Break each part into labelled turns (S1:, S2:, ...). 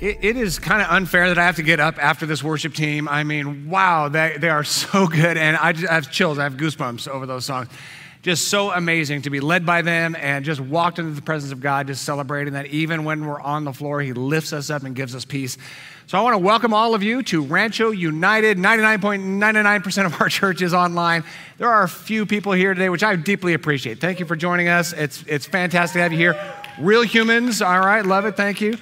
S1: it, it is kind of unfair that I have to get up after this worship team. I mean, wow, they, they are so good. And I, just, I have chills, I have goosebumps over those songs. Just so amazing to be led by them and just walked into the presence of God, just celebrating that even when we're on the floor, He lifts us up and gives us peace. So I want to welcome all of you to Rancho United. 99.99% of our church is online. There are a few people here today, which I deeply appreciate. Thank you for joining us. It's, it's fantastic to have you here. Real humans, all right, love it, thank you.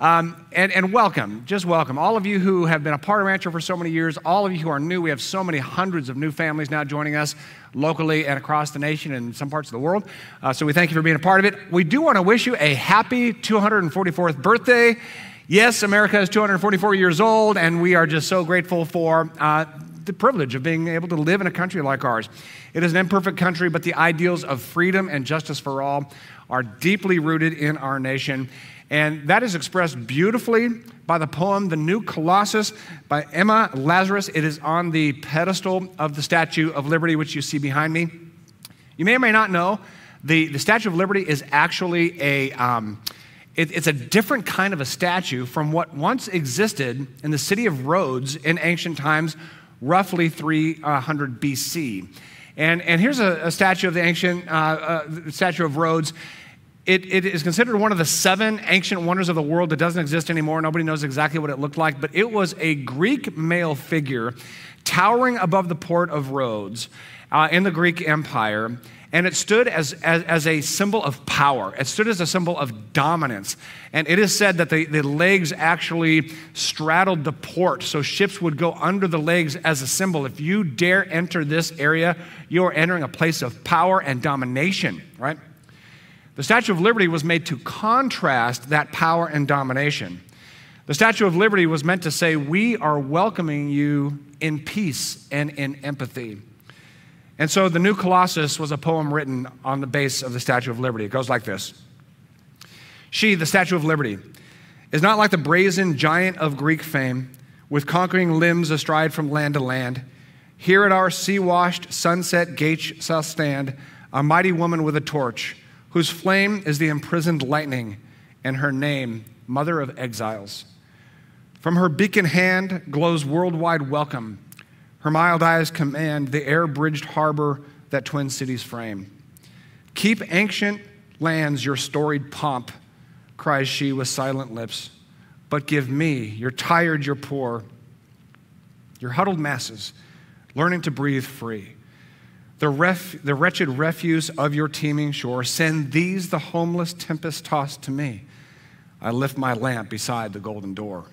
S1: Um, and, and welcome, just welcome. All of you who have been a part of Rancho for so many years, all of you who are new, we have so many hundreds of new families now joining us locally and across the nation and some parts of the world. Uh, so we thank you for being a part of it. We do want to wish you a happy 244th birthday. Yes, America is 244 years old, and we are just so grateful for uh, the privilege of being able to live in a country like ours. It is an imperfect country, but the ideals of freedom and justice for all are deeply rooted in our nation. And that is expressed beautifully by the poem The New Colossus by Emma Lazarus. It is on the pedestal of the Statue of Liberty, which you see behind me. You may or may not know the, the Statue of Liberty is actually a. Um, it, it's a different kind of a statue from what once existed in the city of Rhodes in ancient times, roughly 300 BC. And, and here's a, a statue of the ancient uh, uh, statue of Rhodes. It, it is considered one of the seven ancient wonders of the world that doesn't exist anymore. Nobody knows exactly what it looked like, but it was a Greek male figure towering above the port of Rhodes uh, in the Greek Empire. And it stood as, as, as, a symbol of power. It stood as a symbol of dominance. And it is said that the, the legs actually straddled the port, so ships would go under the legs as a symbol. If you dare enter this area, you are entering a place of power and domination, right? The Statue of Liberty was made to contrast that power and domination. The Statue of Liberty was meant to say, We are welcoming you in peace and in empathy. And so the new Colossus was a poem written on the base of the Statue of Liberty. It goes like this She, the Statue of Liberty, is not like the brazen giant of Greek fame, with conquering limbs astride from land to land. Here at our sea washed sunset gate shall stand a mighty woman with a torch whose flame is the imprisoned lightning, and her name, Mother of Exiles. From her beacon hand glows worldwide welcome. Her mild eyes command the air bridged harbor that twin cities frame. Keep ancient lands your storied pomp, cries she with silent lips. But give me, you're tired, you're poor, your huddled masses, learning to breathe free the, ref, the wretched refuse of your teeming shore. Send these, the homeless tempest tossed, to me. I lift my lamp beside the golden door.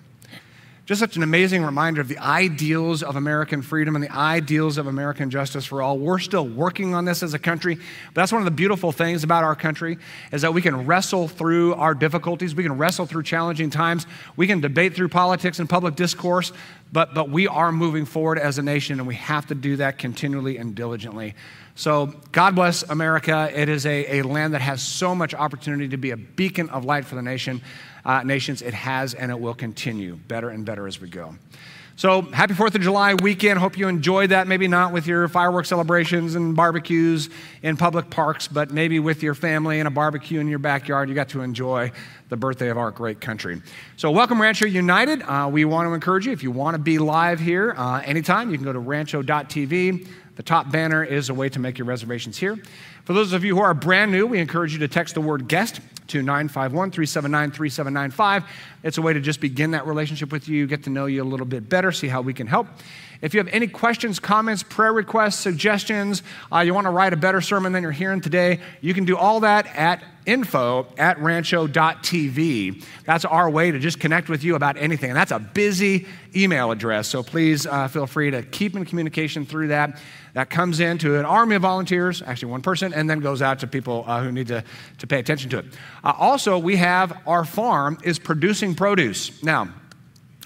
S1: Just such an amazing reminder of the ideals of American freedom and the ideals of American justice for all. We're still working on this as a country, but that's one of the beautiful things about our country is that we can wrestle through our difficulties, we can wrestle through challenging times, we can debate through politics and public discourse, but, but we are moving forward as a nation, and we have to do that continually and diligently. So, God bless America. It is a, a land that has so much opportunity to be a beacon of light for the nation uh, nations. It has and it will continue better and better as we go. So, happy 4th of July weekend. Hope you enjoyed that. Maybe not with your fireworks celebrations and barbecues in public parks, but maybe with your family and a barbecue in your backyard. You got to enjoy the birthday of our great country. So, welcome, Rancho United. Uh, we want to encourage you, if you want to be live here uh, anytime, you can go to rancho.tv. The top banner is a way to make your reservations here. For those of you who are brand new, we encourage you to text the word guest to 951 379 3795. It's a way to just begin that relationship with you, get to know you a little bit better, see how we can help. If you have any questions, comments, prayer requests, suggestions, uh, you want to write a better sermon than you're hearing today, you can do all that at info at rancho.tv. That's our way to just connect with you about anything. And that's a busy email address. So please uh, feel free to keep in communication through that. That comes into an army of volunteers, actually one person, and then goes out to people uh, who need to, to pay attention to it. Uh, also, we have our farm is producing produce. Now,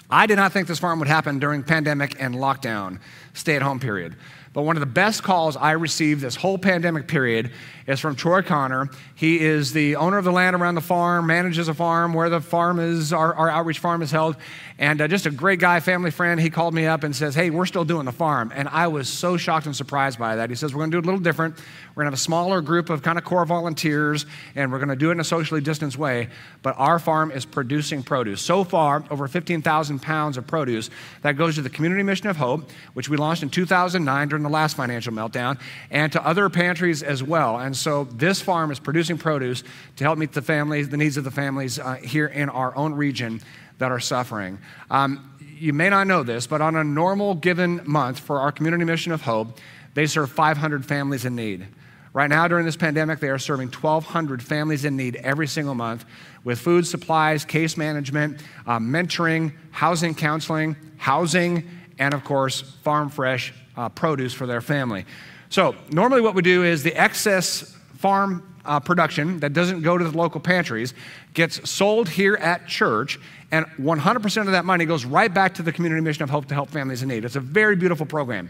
S1: I did not think this farm would happen during pandemic and lockdown, stay at home period. But one of the best calls I received this whole pandemic period is from Troy Connor. He is the owner of the land around the farm, manages a farm where the farm is, our, our outreach farm is held, and uh, just a great guy, family friend. He called me up and says, Hey, we're still doing the farm. And I was so shocked and surprised by that. He says, We're going to do it a little different. We're going to have a smaller group of kind of core volunteers, and we're going to do it in a socially distanced way. But our farm is producing produce. So far, over 15,000 pounds of produce that goes to the Community Mission of Hope, which we launched in 2009 during the last financial meltdown, and to other pantries as well. And so this farm is producing produce to help meet the families, the needs of the families uh, here in our own region that are suffering. Um, you may not know this, but on a normal given month for our Community Mission of Hope, they serve 500 families in need. Right now, during this pandemic, they are serving 1,200 families in need every single month with food supplies, case management, uh, mentoring, housing counseling, housing, and of course, farm fresh uh, produce for their family. So, normally, what we do is the excess farm uh, production that doesn't go to the local pantries gets sold here at church, and 100% of that money goes right back to the Community Mission of Hope to help families in need. It's a very beautiful program.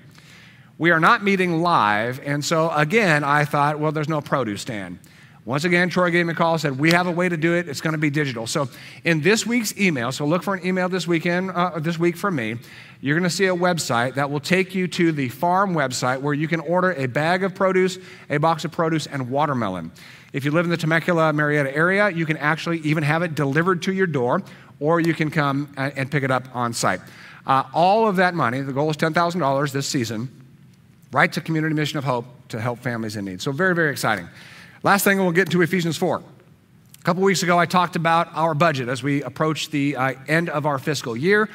S1: We are not meeting live, and so again, I thought, well, there's no produce stand. Once again, Troy gave me a call, said, We have a way to do it. It's going to be digital. So, in this week's email, so look for an email this weekend, uh, this week from me, you're going to see a website that will take you to the farm website where you can order a bag of produce, a box of produce, and watermelon. If you live in the Temecula, Murrieta area, you can actually even have it delivered to your door, or you can come and pick it up on site. Uh, all of that money, the goal is $10,000 this season, right to Community Mission of Hope to help families in need. So, very, very exciting. Last thing, we'll get into Ephesians 4. A couple weeks ago, I talked about our budget as we approach the uh, end of our fiscal year,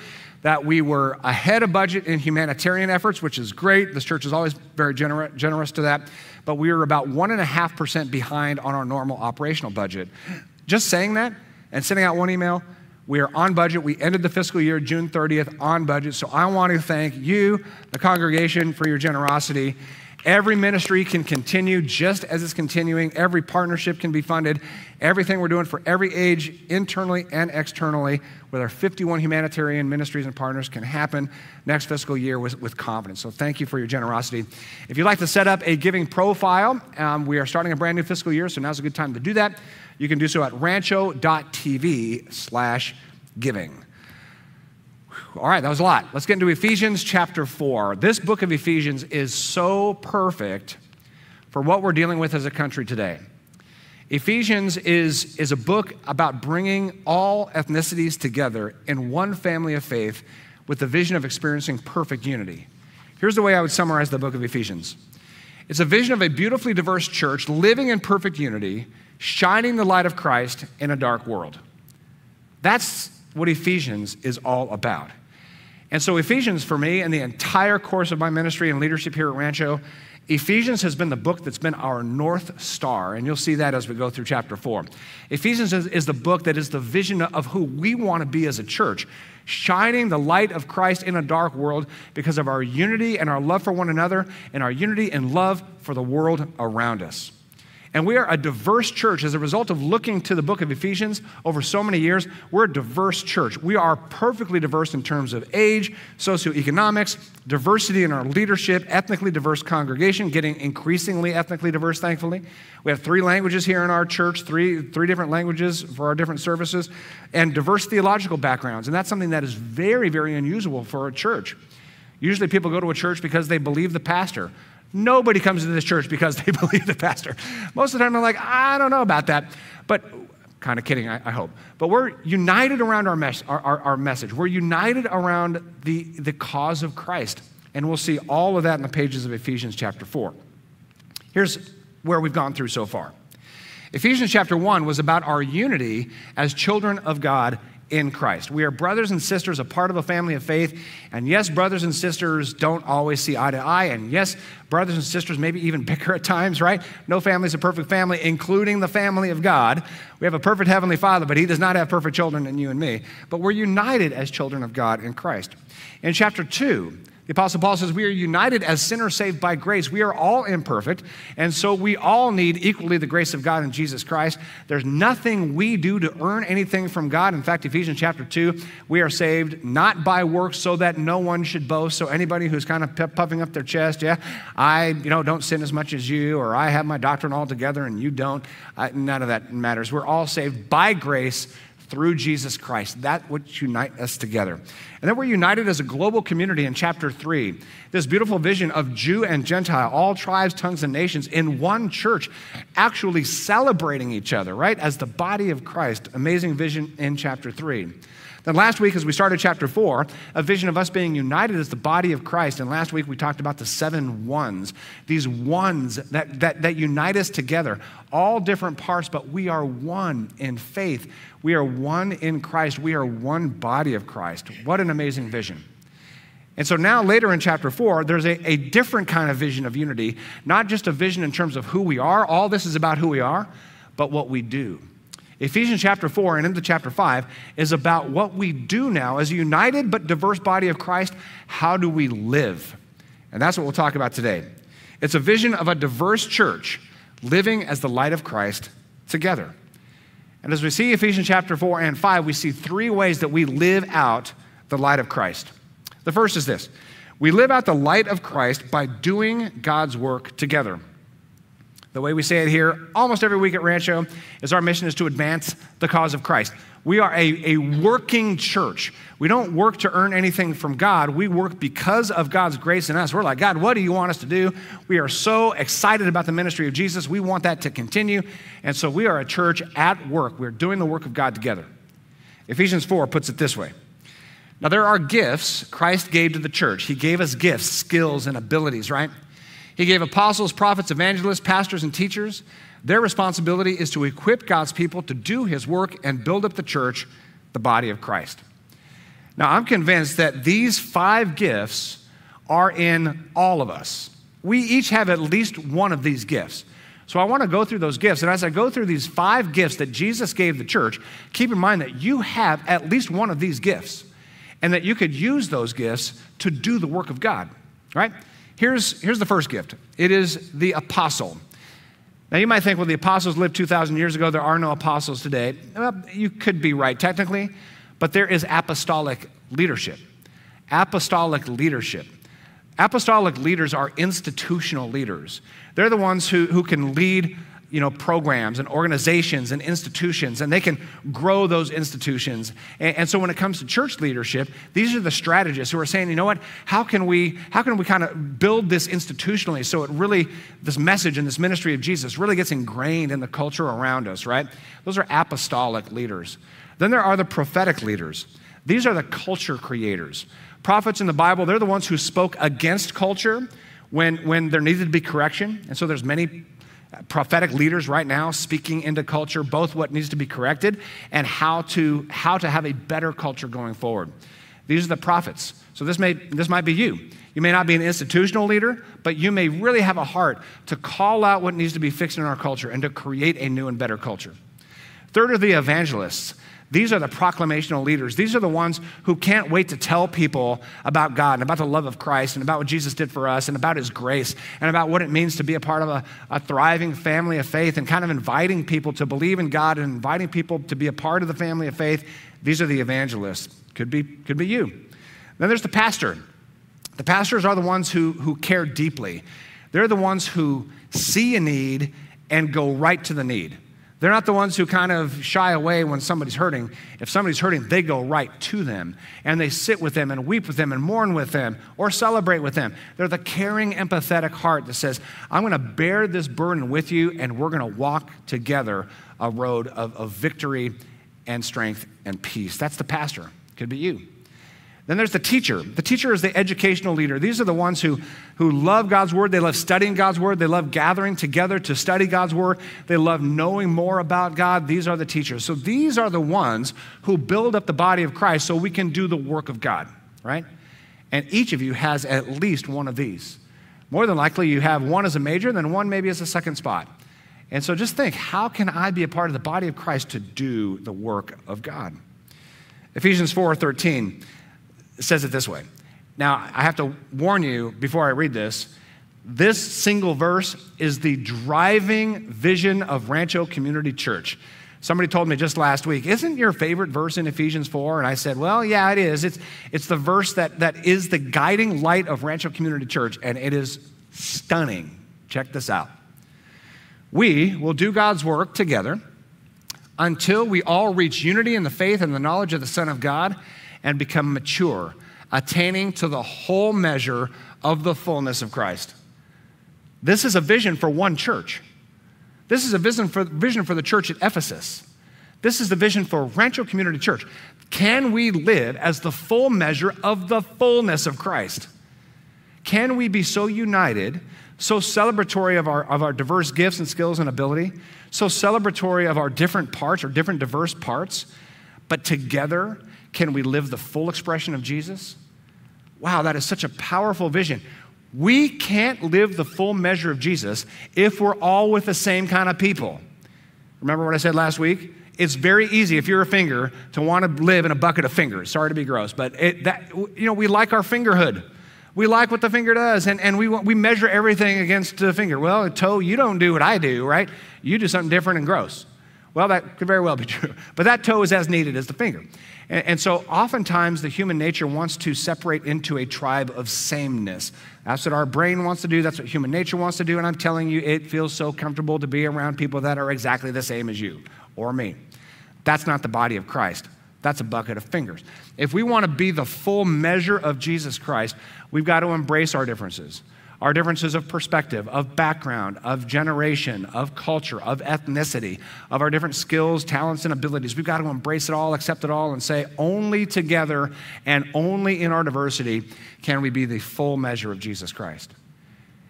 S1: that we were ahead of budget in humanitarian efforts, which is great. This church is always very gener- generous to that. But we were about 1.5% behind on our normal operational budget. Just saying that and sending out one email, we are on budget. We ended the fiscal year June 30th on budget. So I want to thank you, the congregation, for your generosity. Every ministry can continue just as it's continuing. Every partnership can be funded. Everything we're doing for every age, internally and externally, with our 51 humanitarian ministries and partners, can happen next fiscal year with, with confidence. So thank you for your generosity. If you'd like to set up a giving profile, um, we are starting a brand new fiscal year, so now's a good time to do that. You can do so at rancho.tv slash giving. All right, that was a lot. Let's get into Ephesians chapter 4. This book of Ephesians is so perfect for what we're dealing with as a country today. Ephesians is, is a book about bringing all ethnicities together in one family of faith with the vision of experiencing perfect unity. Here's the way I would summarize the book of Ephesians it's a vision of a beautifully diverse church living in perfect unity, shining the light of Christ in a dark world. That's what Ephesians is all about. And so, Ephesians, for me, and the entire course of my ministry and leadership here at Rancho, Ephesians has been the book that's been our North Star, and you'll see that as we go through chapter four. Ephesians is, is the book that is the vision of who we want to be as a church, shining the light of Christ in a dark world because of our unity and our love for one another, and our unity and love for the world around us. And we are a diverse church as a result of looking to the book of Ephesians over so many years. We're a diverse church. We are perfectly diverse in terms of age, socioeconomics, diversity in our leadership, ethnically diverse congregation, getting increasingly ethnically diverse, thankfully. We have three languages here in our church, three, three different languages for our different services, and diverse theological backgrounds. And that's something that is very, very unusual for a church. Usually people go to a church because they believe the pastor. Nobody comes to this church because they believe the pastor. Most of the time, I'm like, I don't know about that. But kind of kidding, I, I, hope. But we're united around our, mes- our, our, our message. We're united around the, the cause of Christ. And we'll see all of that in the pages of Ephesians chapter 4. Here's where we've gone through so far. Ephesians chapter 1 was about our unity as children of God in Christ. We are brothers and sisters, a part of a family of faith. And yes, brothers and sisters don't always see eye to eye. And yes, brothers and sisters maybe even bicker at times, right? No family is a perfect family, including the family of God. We have a perfect heavenly father, but he does not have perfect children in you and me. But we're united as children of God in Christ. In chapter 2, The Apostle Paul says, We are united as sinners saved by grace. We are all imperfect, and so we all need equally the grace of God in Jesus Christ. There's nothing we do to earn anything from God. In fact, Ephesians chapter 2, we are saved not by works so that no one should boast. So anybody who's kind of puffing up their chest, yeah, I you know, don't sin as much as you, or I have my doctrine all together and you don't, I, none of that matters. We're all saved by grace through Jesus Christ. That would unite us together. And then we're united as a global community in chapter 3. This beautiful vision of Jew and Gentile, all tribes, tongues, and nations in one church, actually celebrating each other, right? As the body of Christ. Amazing vision in chapter 3. Then last week, as we started chapter four, a vision of us being united as the body of Christ. And last week, we talked about the seven ones, these ones that, that, that unite us together, all different parts, but we are one in faith. We are one in Christ. We are one body of Christ. What an amazing vision. And so now, later in chapter four, there's a, a different kind of vision of unity, not just a vision in terms of who we are, all this is about who we are, but what we do. Ephesians chapter 4 and into chapter 5 is about what we do now as a united but diverse body of Christ. How do we live? And that's what we'll talk about today. It's a vision of a diverse church living as the light of Christ together. And as we see Ephesians chapter 4 and 5, we see three ways that we live out the light of Christ. The first is this we live out the light of Christ by doing God's work together. The way we say it here almost every week at Rancho is our mission is to advance the cause of Christ. We are a, a working church. We don't work to earn anything from God. We work because of God's grace in us. We're like, God, what do you want us to do? We are so excited about the ministry of Jesus. We want that to continue. And so we are a church at work. We're doing the work of God together. Ephesians 4 puts it this way. Now, there are gifts Christ gave to the church. He gave us gifts, skills, and abilities, right? He gave apostles, prophets, evangelists, pastors, and teachers. Their responsibility is to equip God's people to do his work and build up the church, the body of Christ. Now, I'm convinced that these five gifts are in all of us. We each have at least one of these gifts. So I want to go through those gifts. And as I go through these five gifts that Jesus gave the church, keep in mind that you have at least one of these gifts and that you could use those gifts to do the work of God, right? Here's, here's the first gift it is the apostle. Now, you might think, well, the apostles lived 2,000 years ago. There are no apostles today. Well, you could be right technically, but there is apostolic leadership. Apostolic leadership. Apostolic leaders are institutional leaders. They're the ones who, who can lead you know, programs and organizations and institutions, and they can grow those institutions. And, and, so when it comes to church leadership, these are the strategists who are saying, you know what, how can we, how can we kind of build this institutionally so it really, this message and this ministry of Jesus really gets ingrained in the culture around us, right? Those are apostolic leaders. Then there are the prophetic leaders. These are the culture creators. Prophets in the Bible, they're the ones who spoke against culture when, when there needed to be correction. And so there's many prophetic leaders right now speaking into culture, both what needs to be corrected and how to, how to have a better culture going forward. These are the prophets. So this, may, this might be you. You may not be an institutional leader, but you may really have a heart to call out what needs to be fixed in our culture and to create a new and better culture. Third are the evangelists. These are the proclamational leaders. These are the ones who can't wait to tell people about God and about the love of Christ and about what Jesus did for us and about his grace and about what it means to be a part of a, a thriving family of faith and kind of inviting people to believe in God and inviting people to be a part of the family of faith. These are the evangelists. Could be, could be you. Then there's the pastor. The pastors are the ones who, who care deeply. They're the ones who see a need and go right to the need. They're not the ones who kind of shy away when somebody's hurting. If somebody's hurting, they go right to them and they sit with them and weep with them and mourn with them or celebrate with them. They're the caring, empathetic heart that says, I'm going to bear this burden with you and we're going to walk together a road of, of victory and strength and peace. That's the pastor. Could be you. Then there's the teacher. The teacher is the educational leader. These are the ones who, who love God's word. They love studying God's word. They love gathering together to study God's word. They love knowing more about God. These are the teachers. So these are the ones who build up the body of Christ so we can do the work of God, right? And each of you has at least one of these. More than likely, you have one as a major, then one maybe as a second spot. And so just think how can I be a part of the body of Christ to do the work of God? Ephesians 4 13 says it this way Now, I have to warn you before I read this this single verse is the driving vision of Rancho Community Church. Somebody told me just last week, isn't your favorite verse in Ephesians 4? And I said, well, yeah, it is. It's, it's the verse that, that is the guiding light of Rancho Community Church, and it is stunning. Check this out. We will do God's work together until we all reach unity in the faith and the knowledge of the Son of God and become mature, attaining to the whole measure of the fullness of Christ. This is a vision for one church. This is a vision for, vision for the church at Ephesus. This is the vision for Rancho Community Church. Can we live as the full measure of the fullness of Christ? Can we be so united, so celebratory of our, of our diverse gifts and skills and ability, so celebratory of our different parts or different diverse parts, but together can we live the full expression of Jesus? Wow, that is such a powerful vision. We can't live the full measure of Jesus if we're all with the same kind of people. Remember what I said last week? It's very easy if you're a finger to want to live in a bucket of fingers. Sorry to be gross, but it, that, you know, we like our fingerhood. We like what the finger does, and, and we, we measure everything against the finger. Well, toe, you don't do what I do, right? You do something different and gross. Well, that could very well be true. But that toe is as needed as the finger. And, and, so oftentimes the human nature wants to separate into a tribe of sameness. That's what our brain wants to do. That's what human nature wants to do. And I'm telling you, it feels so comfortable to be around people that are exactly the same as you or me. That's not the body of Christ. That's a bucket of fingers. If we want to be the full measure of Jesus Christ, we've got to embrace our differences our differences of perspective, of background, of generation, of culture, of ethnicity, of our different skills, talents, and abilities. We've got to embrace it all, accept it all, and say, only together and only in our diversity can we be the full measure of Jesus Christ.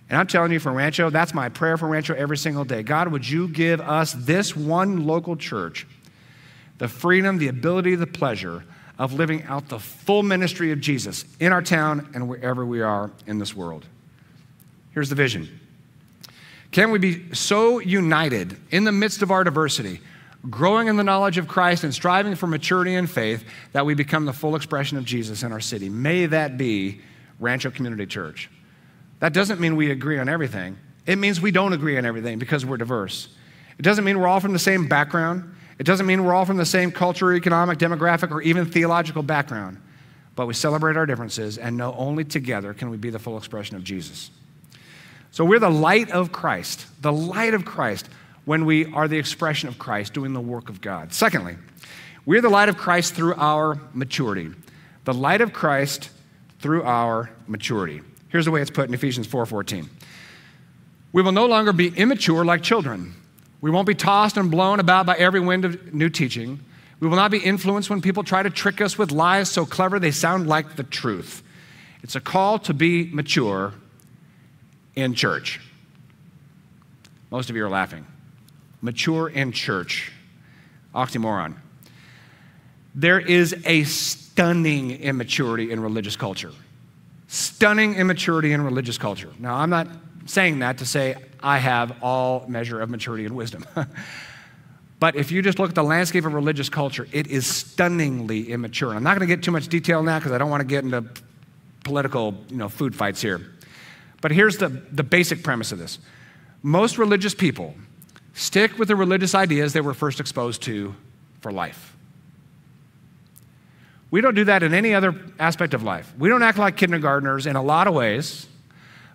S1: And I'm telling you, for Rancho, that's my prayer for Rancho every single day. God, would you give us this one local church the freedom, the ability, the pleasure of living out the full ministry of Jesus in our town and wherever we are in this world? Here's the vision Can we be so united in the midst of our diversity, growing in the knowledge of Christ and striving for maturity in faith, that we become the full expression of Jesus in our city? May that be Rancho Community Church. That doesn't mean we agree on everything. It means we don't agree on everything because we're diverse. It doesn't mean we're all from the same background. It doesn't mean we're all from the same culture, economic, demographic, or even theological background. But we celebrate our differences and know only together can we be the full expression of Jesus. So we're the light of Christ, the light of Christ when we are the expression of Christ doing the work of God. Secondly, we're the light of Christ through our maturity. The light of Christ through our maturity. Here's the way it's put in Ephesians 4:14. We will no longer be immature like children. We won't be tossed and blown about by every wind of new teaching. We will not be influenced when people try to trick us with lies so clever they sound like the truth. It's a call to be mature in church. Most of you are laughing. Mature in church. Oxymoron. There is a stunning immaturity in religious culture. Stunning immaturity in religious culture. Now, I'm not saying that to say I have all measure of maturity and wisdom. but if you just look at the landscape of religious culture, it is stunningly immature. I'm not going to get too much detail now because I don't want to get into political you know, food fights here. But here's the, the basic premise of this most religious people stick with the religious ideas they were first exposed to for life. We don't do that in any other aspect of life. We don't act like kindergartners in a lot of ways,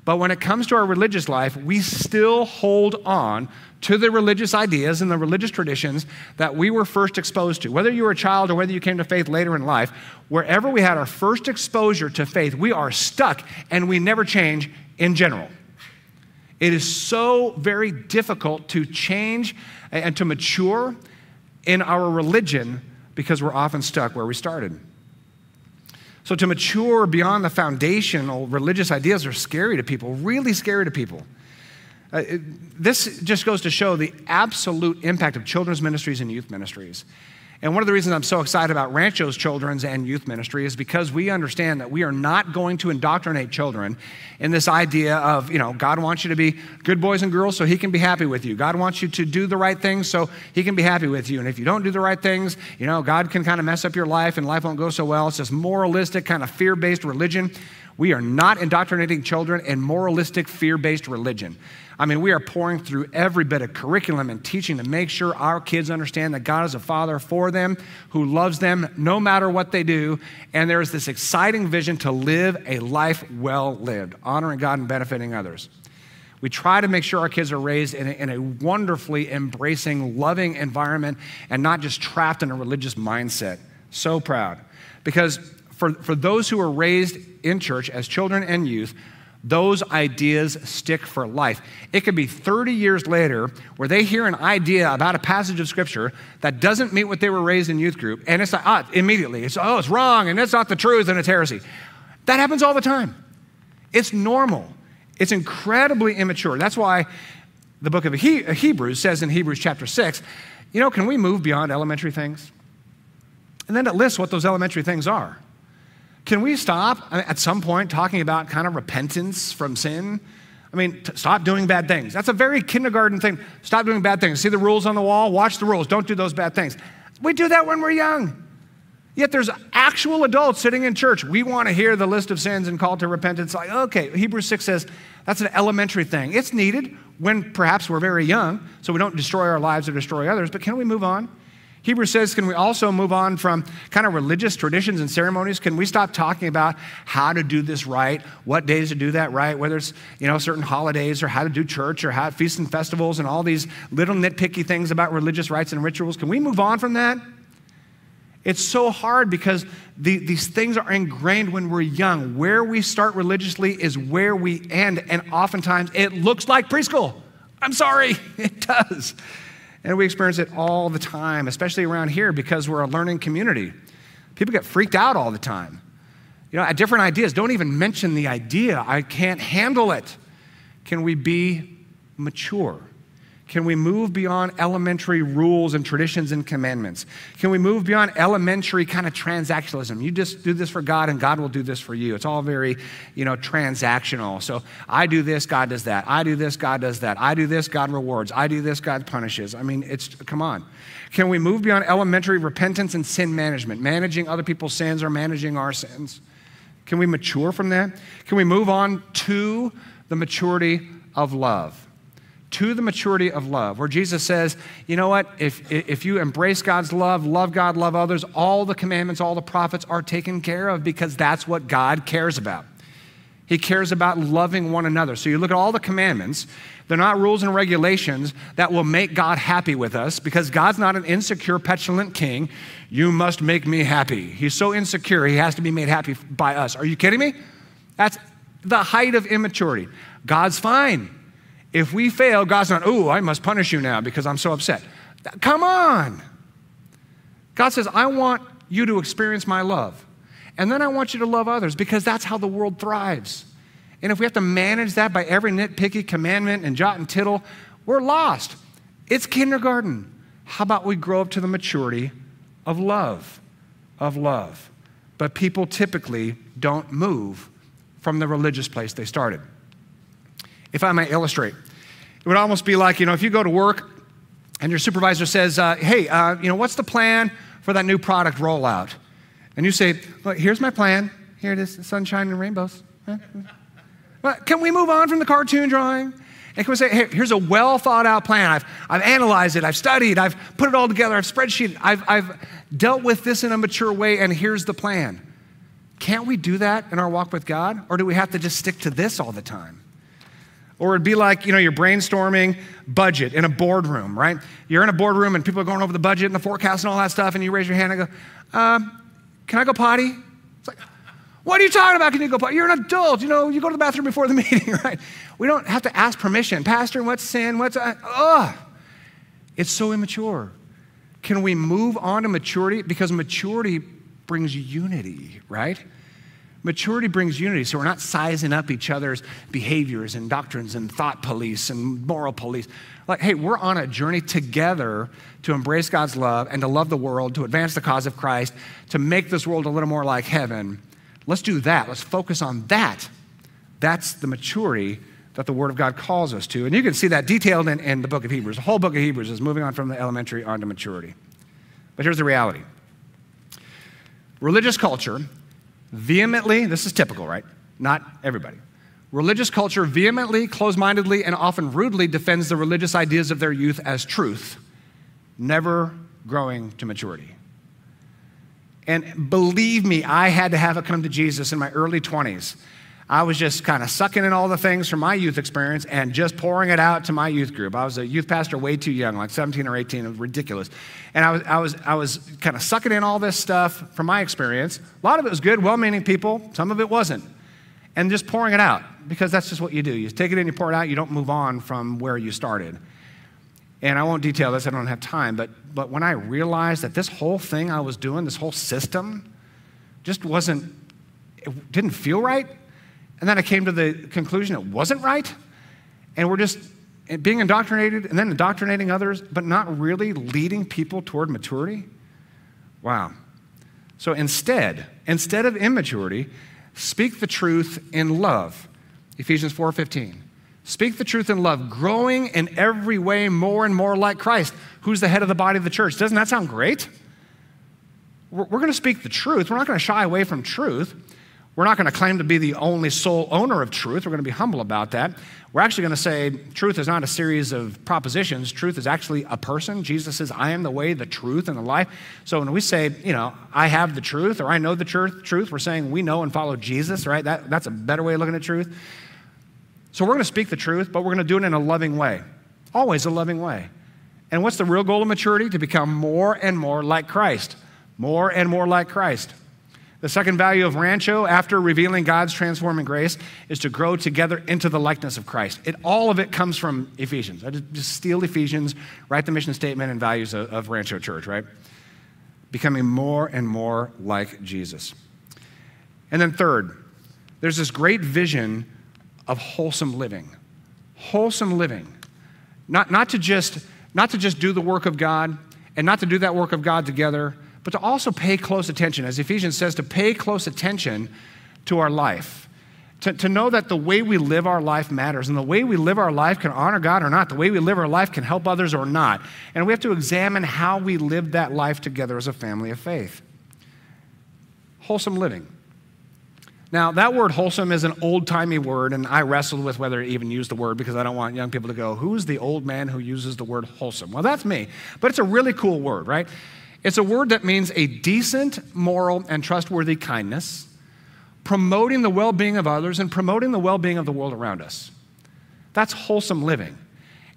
S1: but when it comes to our religious life, we still hold on to the religious ideas and the religious traditions that we were first exposed to. Whether you were a child or whether you came to faith later in life, wherever we had our first exposure to faith, we are stuck and we never change in general. It is so very difficult to change and to mature in our religion because we're often stuck where we started. So, to mature beyond the foundational religious ideas are scary to people, really scary to people. Uh, it, this just goes to show the absolute impact of children's ministries and youth ministries. And one of the reasons I'm so excited about Rancho's children's and youth ministry is because we understand that we are not going to indoctrinate children in this idea of, you know, God wants you to be good boys and girls so he can be happy with you. God wants you to do the right things so he can be happy with you. And if you don't do the right things, you know, God can kind of mess up your life and life won't go so well. It's this moralistic, kind of fear based religion. We are not indoctrinating children in moralistic, fear based religion. I mean, we are pouring through every bit of curriculum and teaching to make sure our kids understand that God is a father for them who loves them no matter what they do. And there is this exciting vision to live a life well lived, honoring God and benefiting others. We try to make sure our kids are raised in a, in a, wonderfully embracing, loving environment and not just trapped in a religious mindset. So proud. Because for, for those who are raised in church as children and youth, those ideas stick for life. It could be 30 years later where they hear an idea about a passage of scripture that doesn't meet what they were raised in youth group, and it's like, ah, immediately, it's, oh, it's wrong, and it's not the truth, and it's heresy. That happens all the time. It's normal. It's incredibly immature. That's why the book of Hebrews says in Hebrews chapter 6, you know, can we move beyond elementary things? And then it lists what those elementary things are. Can we stop at some point talking about kind of repentance from sin? I mean, stop doing bad things. That's a very kindergarten thing. Stop doing bad things. See the rules on the wall? Watch the rules. Don't do those bad things. We do that when we're young. Yet there's actual adults sitting in church. We want to hear the list of sins and call to repentance. Like, okay, Hebrews 6 says that's an elementary thing. It's needed when perhaps we're very young, so we don't destroy our lives or destroy others. But can we move on? Hebrews says, can we also move on from kind of religious traditions and ceremonies? Can we stop talking about how to do this right, what days to do that right, whether it's, you know, certain holidays or how to do church or how feasts and festivals and all these little nitpicky things about religious rites and rituals? Can we move on from that? It's so hard because the, these things are ingrained when we're young. Where we start religiously is where we end, and oftentimes it looks like preschool. I'm sorry, it does. And we experience it all the time, especially around here because we're a learning community. People get freaked out all the time. You know, at different ideas, don't even mention the idea. I can't handle it. Can we be mature? Can we move beyond elementary rules and traditions and commandments? Can we move beyond elementary kind of transactionalism? You just do this for God and God will do this for you. It's all very, you know, transactional. So I do this, God does that. I do this, God does that. I do this, God rewards. I do this, God punishes. I mean, it's, come on. Can we move beyond elementary repentance and sin management, managing other people's sins or managing our sins? Can we mature from that? Can we move on to the maturity of love? To the maturity of love, where Jesus says, you know what, if, if you embrace God's love, love God, love others, all the commandments, all the prophets are taken care of because that's what God cares about. He cares about loving one another. So you look at all the commandments, they're not rules and regulations that will make God happy with us because God's not an insecure, petulant king. You must make me happy. He's so insecure, he has to be made happy by us. Are you kidding me? That's the height of immaturity. God's fine. If we fail, God's not, oh, I must punish you now because I'm so upset. Come on. God says, I want you to experience my love. And then I want you to love others because that's how the world thrives. And if we have to manage that by every nitpicky commandment and jot and tittle, we're lost. It's kindergarten. How about we grow up to the maturity of love? Of love. But people typically don't move from the religious place they started if I may illustrate. It would almost be like, you know, if you go to work and your supervisor says, uh, hey, uh, you know, what's the plan for that new product rollout? And you say, well, here's my plan. Here it is, sunshine and rainbows. Well, can we move on from the cartoon drawing? And can we say, hey, here's a well thought out plan. I've, I've analyzed it, I've studied, I've put it all together, I've spreadsheeted, I've, I've dealt with this in a mature way, and here's the plan. Can't we do that in our walk with God? Or do we have to just stick to this all the time? Or it'd be like, you know, you're brainstorming budget in a boardroom, right? You're in a boardroom and people are going over the budget and the forecast and all that stuff, and you raise your hand and go, um, Can I go potty? It's like, What are you talking about? Can you go potty? You're an adult, you know, you go to the bathroom before the meeting, right? We don't have to ask permission. Pastor, what's sin? What's, uh, ugh. It's so immature. Can we move on to maturity? Because maturity brings unity, right? Maturity brings unity, so we're not sizing up each other's behaviors and doctrines and thought police and moral police. Like, hey, we're on a journey together to embrace God's love and to love the world, to advance the cause of Christ, to make this world a little more like heaven. Let's do that. Let's focus on that. That's the maturity that the Word of God calls us to. And you can see that detailed in, in the book of Hebrews. The whole book of Hebrews is moving on from the elementary on to maturity. But here's the reality religious culture vehemently, this is typical, right? not everybody. Religious culture vehemently, close mindedly, and often rudely defends the religious ideas of their youth as truth, never growing to maturity. And believe me, I had to have it come to Jesus in my early 20s. I was just kind of sucking in all the things from my youth experience and just pouring it out to my youth group. I was a youth pastor way too young, like 17 or 18. It was ridiculous. And I was, I was, I was kind of sucking in all this stuff from my experience. A lot of it was good, well meaning people, some of it wasn't. And just pouring it out because that's just what you do. You take it in, you pour it out, you don't move on from where you started. And I won't detail this, I don't have time, but, but when I realized that this whole thing I was doing, this whole system, just wasn't, it didn't feel right. And then I came to the conclusion it wasn't right. And we're just being indoctrinated and then indoctrinating others, but not really leading people toward maturity. Wow. So instead, instead of immaturity, speak the truth in love. Ephesians 4:15. Speak the truth in love, growing in every way more and more like Christ, who's the head of the body of the church. Doesn't that sound great? We're, we're going to speak the truth. We're not going to shy away from truth. We're not going to claim to be the only sole owner of truth. We're going to be humble about that. We're actually going to say truth is not a series of propositions. Truth is actually a person. Jesus says, I am the way, the truth, and the life. So when we say, you know, I have the truth or I know the truth, truth we're saying we know and follow Jesus, right? That, that's a better way of looking at truth. So we're going to speak the truth, but we're going to do it in a loving way. Always a loving way. And what's the real goal of maturity? To become more and more like Christ. More and more like Christ. The second value of Rancho, after revealing God's transforming grace, is to grow together into the likeness of Christ. It, all of it comes from Ephesians. I just, steal Ephesians, write the mission statement and values of, of Rancho Church, right? Becoming more and more like Jesus. And then, third, there's this great vision of wholesome living. Wholesome living. Not, not, to just, not to just do the work of God and not to do that work of God together, but to also pay close attention. As Ephesians says, to pay close attention to our life. To, to know that the way we live our life matters, and the way we live our life can honor God or not. The way we live our life can help others or not. And we have to examine how we live that life together as a family of faith. Wholesome living. Now, that word wholesome is an old timey word, and I wrestled with whether to even use the word because I don't want young people to go, Who's the old man who uses the word wholesome? Well, that's me. But it's a really cool word, right? It's a word that means a decent, moral, and trustworthy kindness, promoting the well being of others and promoting the well being of the world around us. That's wholesome living.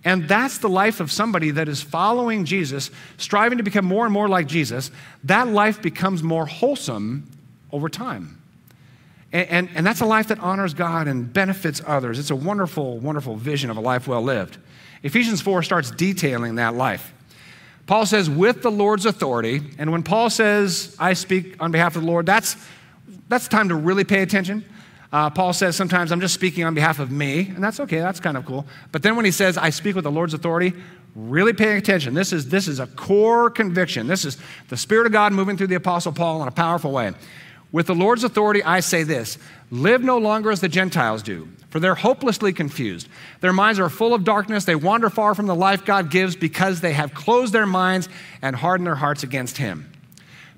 S1: And that's the life of somebody that is following Jesus, striving to become more and more like Jesus. That life becomes more wholesome over time. And, and, and, that's a life that honors God and benefits others. It's a wonderful, wonderful vision of a life well lived. Ephesians 4 starts detailing that life. Paul says, with the Lord's authority. And when Paul says, I speak on behalf of the Lord, that's, that's time to really pay attention. Uh, Paul says sometimes I'm just speaking on behalf of me, and that's okay, that's kind of cool. But then when he says, I speak with the Lord's authority, really paying attention. This is, this is a core conviction. This is the Spirit of God moving through the Apostle Paul in a powerful way. With the Lord's authority, I say this live no longer as the Gentiles do, for they're hopelessly confused. Their minds are full of darkness. They wander far from the life God gives because they have closed their minds and hardened their hearts against Him.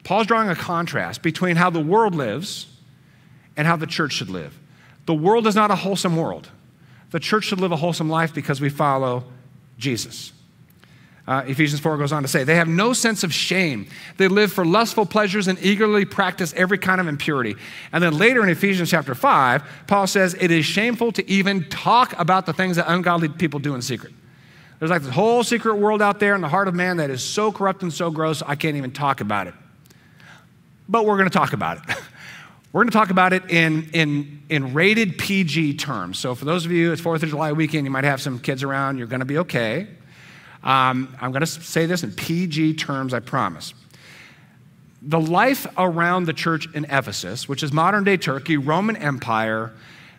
S1: Paul's drawing a contrast between how the world lives and how the church should live. The world is not a wholesome world. The church should live a wholesome life because we follow Jesus. Uh, Ephesians 4 goes on to say, they have no sense of shame. They live for lustful pleasures and eagerly practice every kind of impurity. And then later in Ephesians chapter 5, Paul says, it is shameful to even talk about the things that ungodly people do in secret. There's like this whole secret world out there in the heart of man that is so corrupt and so gross, I can't even talk about it. But we're going to talk about it. we're going to talk about it in, in, in rated PG terms. So, for those of you, it's 4th of July weekend, you might have some kids around, you're going to be okay. Um, I'm going to say this in PG terms, I promise. The life around the church in Ephesus, which is modern day Turkey, Roman Empire,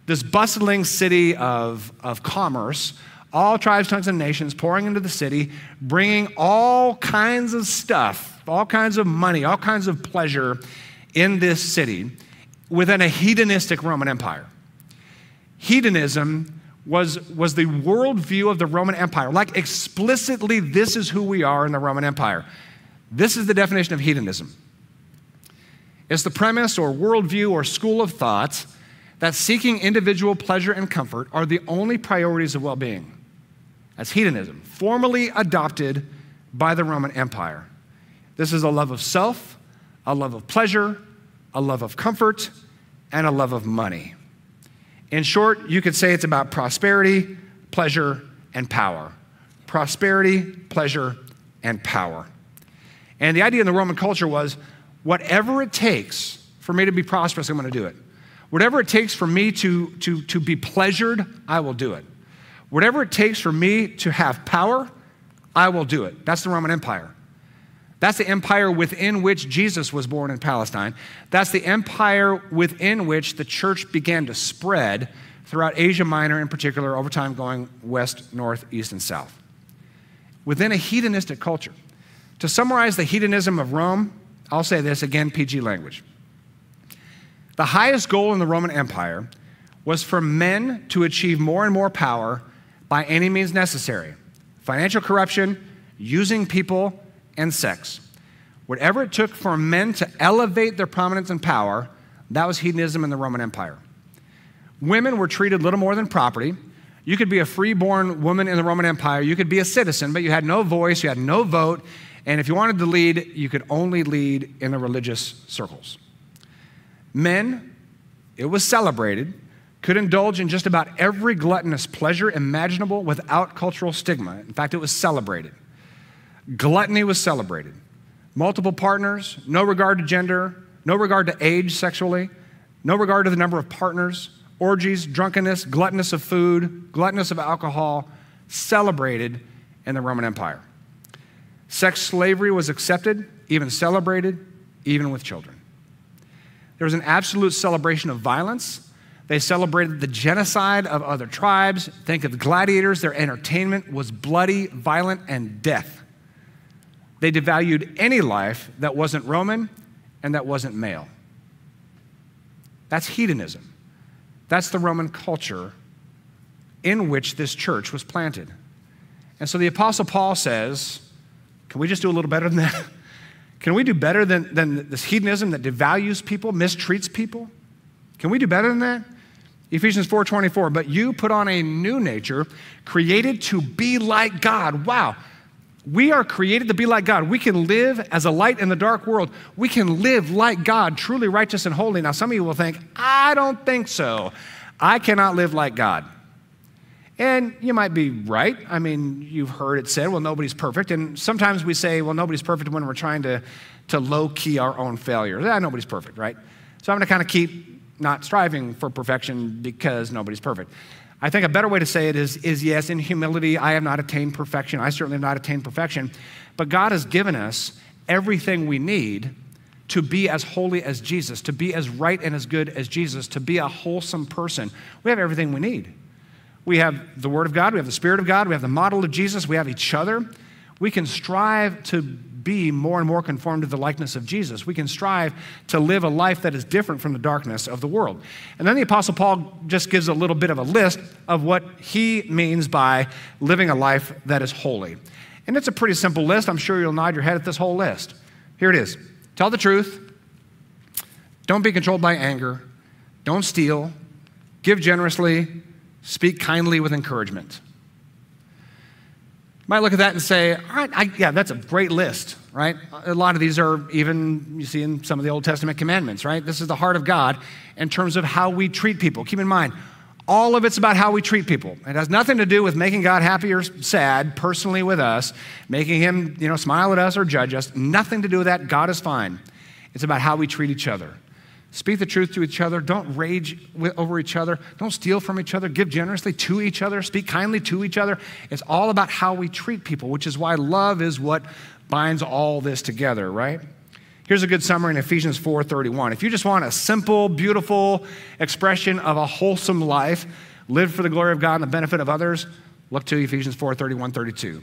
S1: this bustling city of, of commerce, all tribes, tongues, and nations pouring into the city, bringing all kinds of stuff, all kinds of money, all kinds of pleasure in this city within a hedonistic Roman Empire. Hedonism was, was the worldview of the Roman Empire. Like explicitly, this is who we are in the Roman Empire. This is the definition of hedonism. It's the premise or worldview or school of thought that seeking individual pleasure and comfort are the only priorities of well being. That's hedonism, formally adopted by the Roman Empire. This is a love of self, a love of pleasure, a love of comfort, and a love of money. In short, you could say it's about prosperity, pleasure, and power. Prosperity, pleasure, and power. And the idea in the Roman culture was whatever it takes for me to be prosperous, I'm going to do it. Whatever it takes for me to, to, to be pleasured, I will do it. Whatever it takes for me to have power, I will do it. That's the Roman Empire. That's the empire within which Jesus was born in Palestine. That's the empire within which the church began to spread throughout Asia Minor, in particular, over time going west, north, east, and south. Within a hedonistic culture. To summarize the hedonism of Rome, I'll say this again, PG language. The highest goal in the Roman Empire was for men to achieve more and more power by any means necessary financial corruption, using people, and sex. Whatever it took for men to elevate their prominence and power, that was hedonism in the Roman Empire. Women were treated little more than property. You could be a freeborn woman in the Roman Empire, you could be a citizen, but you had no voice, you had no vote, and if you wanted to lead, you could only lead in the religious circles. Men, it was celebrated, could indulge in just about every gluttonous pleasure imaginable without cultural stigma. In fact, it was celebrated. Gluttony was celebrated. Multiple partners, no regard to gender, no regard to age sexually, no regard to the number of partners, orgies, drunkenness, gluttonous of food, gluttonous of alcohol, celebrated in the Roman Empire. Sex slavery was accepted, even celebrated, even with children. There was an absolute celebration of violence. They celebrated the genocide of other tribes. Think of the gladiators. Their entertainment was bloody, violent, and death. They devalued any life that wasn't Roman and that wasn't male. That's hedonism. That's the Roman culture in which this church was planted. And so the Apostle Paul says, Can we just do a little better than that? Can we do better than, than this hedonism that devalues people, mistreats people? Can we do better than that? Ephesians 4:24, but you put on a new nature, created to be like God. Wow. We are created to be like God. We can live as a light in the dark world. We can live like God, truly righteous and holy. Now, some of you will think, I don't think so. I cannot live like God. And you might be right. I mean, you've heard it said, well, nobody's perfect. And sometimes we say, well, nobody's perfect when we're trying to, to low key our own failures. Ah, nobody's perfect, right? So I'm going to kind of keep not striving for perfection because nobody's perfect. I think a better way to say it is, is yes, in humility, I have not attained perfection. I certainly have not attained perfection. But God has given us everything we need to be as holy as Jesus, to be as right and as good as Jesus, to be a wholesome person. We have everything we need. We have the Word of God, we have the Spirit of God, we have the model of Jesus, we have each other. We can strive to be more and more conformed to the likeness of Jesus. We can strive to live a life that is different from the darkness of the world. And then the Apostle Paul just gives a little bit of a list of what he means by living a life that is holy. And it's a pretty simple list. I'm sure you'll nod your head at this whole list. Here it is Tell the truth, don't be controlled by anger, don't steal, give generously, speak kindly with encouragement might look at that and say, all right, I, yeah, that's a great list, right? A lot of these are even, you see in some of the Old Testament commandments, right? This is the heart of God in terms of how we treat people. Keep in mind, all of it's about how we treat people. It has nothing to do with making God happy or sad personally with us, making him, you know, smile at us or judge us. Nothing to do with that. God is fine. It's about how we treat each other. Speak the truth to each other. Don't rage over each other. Don't steal from each other. Give generously to each other. Speak kindly to each other. It's all about how we treat people, which is why love is what binds all this together, right? Here's a good summary in Ephesians 4:31. If you just want a simple, beautiful expression of a wholesome life, live for the glory of God and the benefit of others, look to Ephesians 4:31, 32.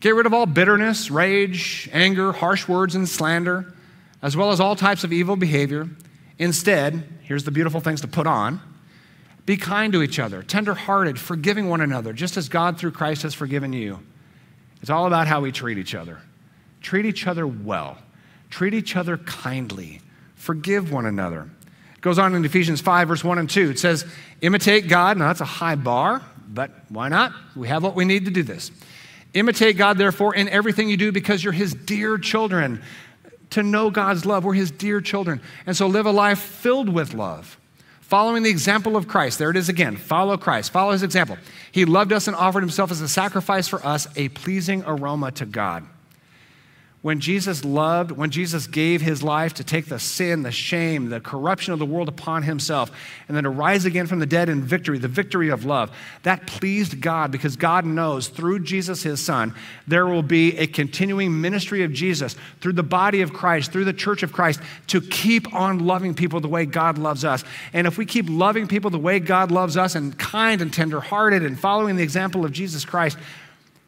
S1: Get rid of all bitterness, rage, anger, harsh words, and slander as well as all types of evil behavior. Instead, here's the beautiful things to put on be kind to each other, tenderhearted, forgiving one another, just as God through Christ has forgiven you. It's all about how we treat each other. Treat each other well, treat each other kindly, forgive one another. It goes on in Ephesians 5, verse 1 and 2. It says, imitate God. Now, that's a high bar, but why not? We have what we need to do this. Imitate God, therefore, in everything you do because you're his dear children. To know God's love, we're his dear children. And so live a life filled with love, following the example of Christ. There it is again follow Christ, follow his example. He loved us and offered himself as a sacrifice for us, a pleasing aroma to God when Jesus loved, when Jesus gave his life to take the sin, the shame, the corruption of the world upon himself, and then to rise again from the dead in victory, the victory of love, that pleased God because God knows through Jesus, his son, there will be a continuing ministry of Jesus through the body of Christ, through the church of Christ, to keep on loving people the way God loves us. And if we keep loving people the way God loves us and kind and tenderhearted and following the example of Jesus Christ,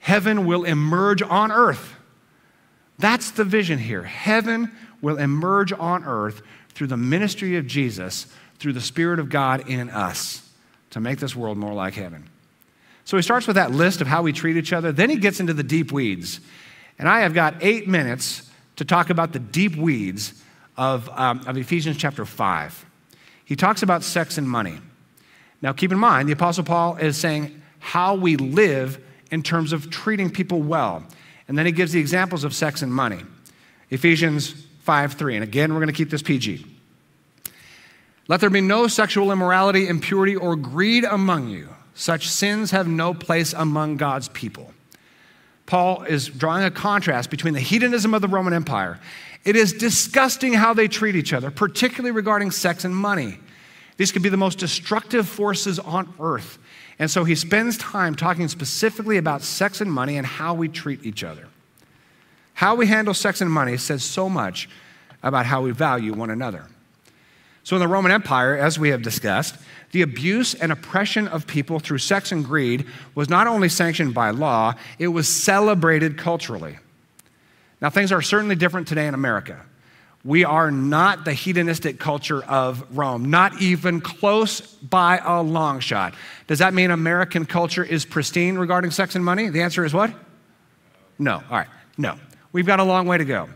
S1: heaven will emerge on earth that's the vision here. Heaven will emerge on earth through the ministry of Jesus, through the Spirit of God in us to make this world more like heaven. So he starts with that list of how we treat each other. Then he gets into the deep weeds. And I have got eight minutes to talk about the deep weeds of, um, of Ephesians chapter 5. He talks about sex and money. Now, keep in mind, the Apostle Paul is saying how we live in terms of treating people well. And then he gives the examples of sex and money. Ephesians 5 3. And again, we're going to keep this PG. Let there be no sexual immorality, impurity, or greed among you. Such sins have no place among God's people. Paul is drawing a contrast between the hedonism of the Roman Empire. It is disgusting how they treat each other, particularly regarding sex and money. These could be the most destructive forces on earth. And so he spends time talking specifically about sex and money and how we treat each other. How we handle sex and money says so much about how we value one another. So, in the Roman Empire, as we have discussed, the abuse and oppression of people through sex and greed was not only sanctioned by law, it was celebrated culturally. Now, things are certainly different today in America. We are not the hedonistic culture of Rome, not even close by a long shot. Does that mean American culture is pristine regarding sex and money? The answer is what? No. All right, no. We've got a long way to go.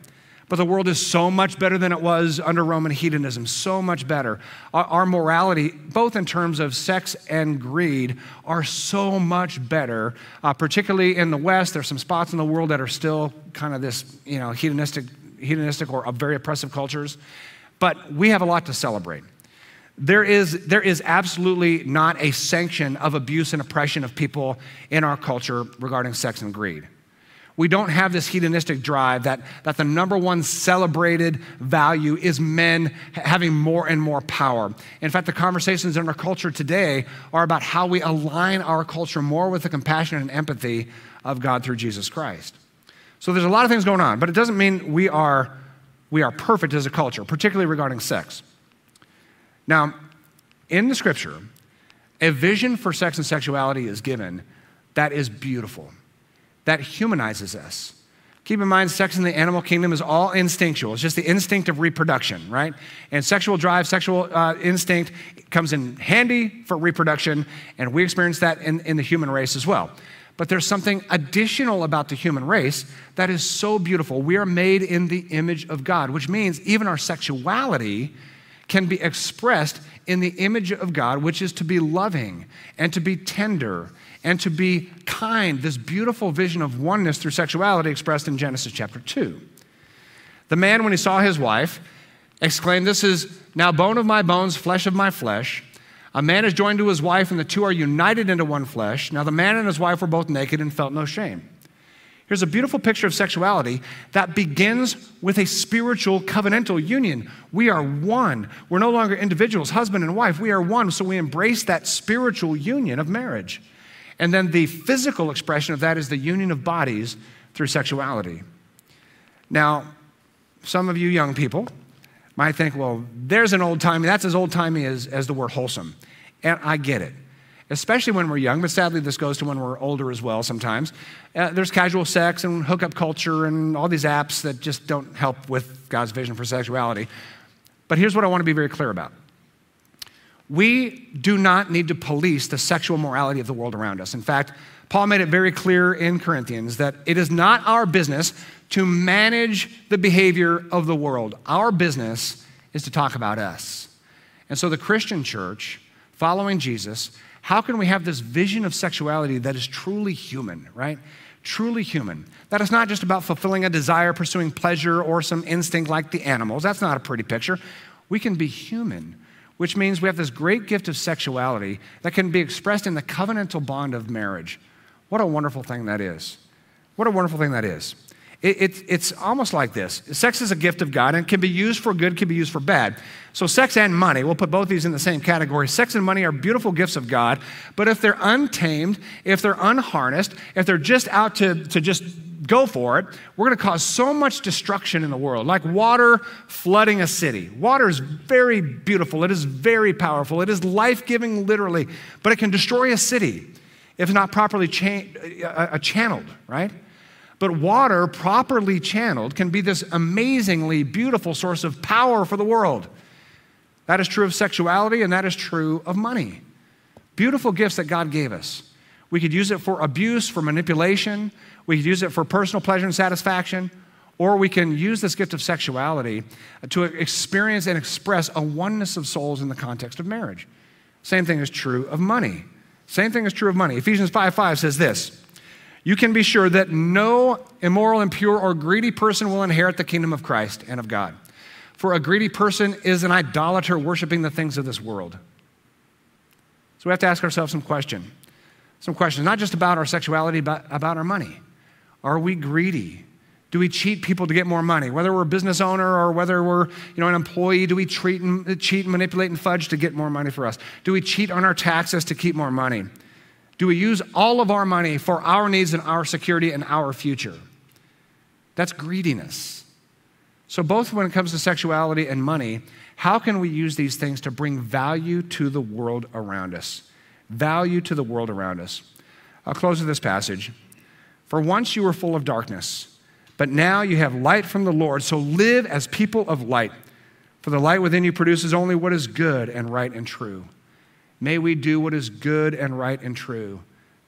S1: But the world is so much better than it was under Roman hedonism, so much better. Our, our, morality, both in terms of sex and greed, are so much better. Uh, particularly in the West, there's some spots in the world that are still kind of this, you know, hedonistic hedonistic or very oppressive cultures, but we have a lot to celebrate. There is, there is absolutely not a sanction of abuse and oppression of people in our culture regarding sex and greed. We don't have this hedonistic drive that, that the number one celebrated value is men having more and more power. In fact, the conversations in our culture today are about how we align our culture more with the compassion and empathy of God through Jesus Christ. So there's a lot of things going on, but it doesn't mean we are, we are perfect as a culture, particularly regarding sex. Now, in the scripture, a vision for sex and sexuality is given that is beautiful, that humanizes us. Keep in mind, sex in the animal kingdom is all instinctual. It's just the instinct of reproduction, right? And sexual drive, sexual uh, instinct comes in handy for reproduction, and we experience that in, in the human race as well. But there's something additional about the human race that is so beautiful. We are made in the image of God, which means even our sexuality can be expressed in the image of God, which is to be loving and to be tender and to be kind. This beautiful vision of oneness through sexuality expressed in Genesis chapter 2. The man, when he saw his wife, exclaimed, This is now bone of my bones, flesh of my flesh. A man is joined to his wife, and the two are united into one flesh. Now, the man and his wife were both naked and felt no shame. Here's a beautiful picture of sexuality that begins with a spiritual covenantal union. We are one. We're no longer individuals, husband and wife. We are one. So we embrace that spiritual union of marriage. And then the physical expression of that is the union of bodies through sexuality. Now, some of you young people might think, well, there's an old timey, that's as old timey as, as the word wholesome. And I get it, especially when we're young, but sadly, this goes to when we're older as well sometimes. Uh, there's casual sex and hookup culture and all these apps that just don't help with God's vision for sexuality. But here's what I want to be very clear about we do not need to police the sexual morality of the world around us. In fact, Paul made it very clear in Corinthians that it is not our business to manage the behavior of the world. Our business is to talk about us. And so, the Christian church, following Jesus, how can we have this vision of sexuality that is truly human, right? Truly human. That is not just about fulfilling a desire, pursuing pleasure, or some instinct like the animals. That's not a pretty picture. We can be human, which means we have this great gift of sexuality that can be expressed in the covenantal bond of marriage. What a wonderful thing that is. What a wonderful thing that is. It, it, it's almost like this sex is a gift of God and can be used for good, can be used for bad. So, sex and money, we'll put both these in the same category. Sex and money are beautiful gifts of God, but if they're untamed, if they're unharnessed, if they're just out to, to just go for it, we're going to cause so much destruction in the world, like water flooding a city. Water is very beautiful, it is very powerful, it is life giving, literally, but it can destroy a city if not properly cha- uh, uh, channeled, right? But water, properly channeled, can be this amazingly beautiful source of power for the world. That is true of sexuality, and that is true of money. Beautiful gifts that God gave us. We could use it for abuse, for manipulation. We could use it for personal pleasure and satisfaction. Or we can use this gift of sexuality to experience and express a oneness of souls in the context of marriage. Same thing is true of money. Same thing is true of money. Ephesians 5 5 says this you can be sure that no immoral, impure, or greedy person will inherit the kingdom of Christ and of God. For a greedy person is an idolater worshiping the things of this world. So we have to ask ourselves some question. Some questions, not just about our sexuality, but about our money. Are we greedy? Do we cheat people to get more money? Whether we're a business owner or whether we're you know, an employee, do we treat and, uh, cheat and manipulate and fudge to get more money for us? Do we cheat on our taxes to keep more money? Do we use all of our money for our needs and our security and our future? That's greediness. So, both when it comes to sexuality and money, how can we use these things to bring value to the world around us? Value to the world around us. I'll close with this passage. For once you were full of darkness, but now you have light from the Lord, so live as people of light. For the light within you produces only what is good and right and true. May we do what is good and right and true,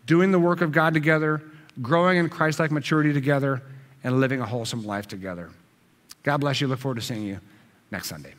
S1: doing the work of God together, growing in Christ like maturity together, and living a wholesome life together. God bless you. Look forward to seeing you next Sunday.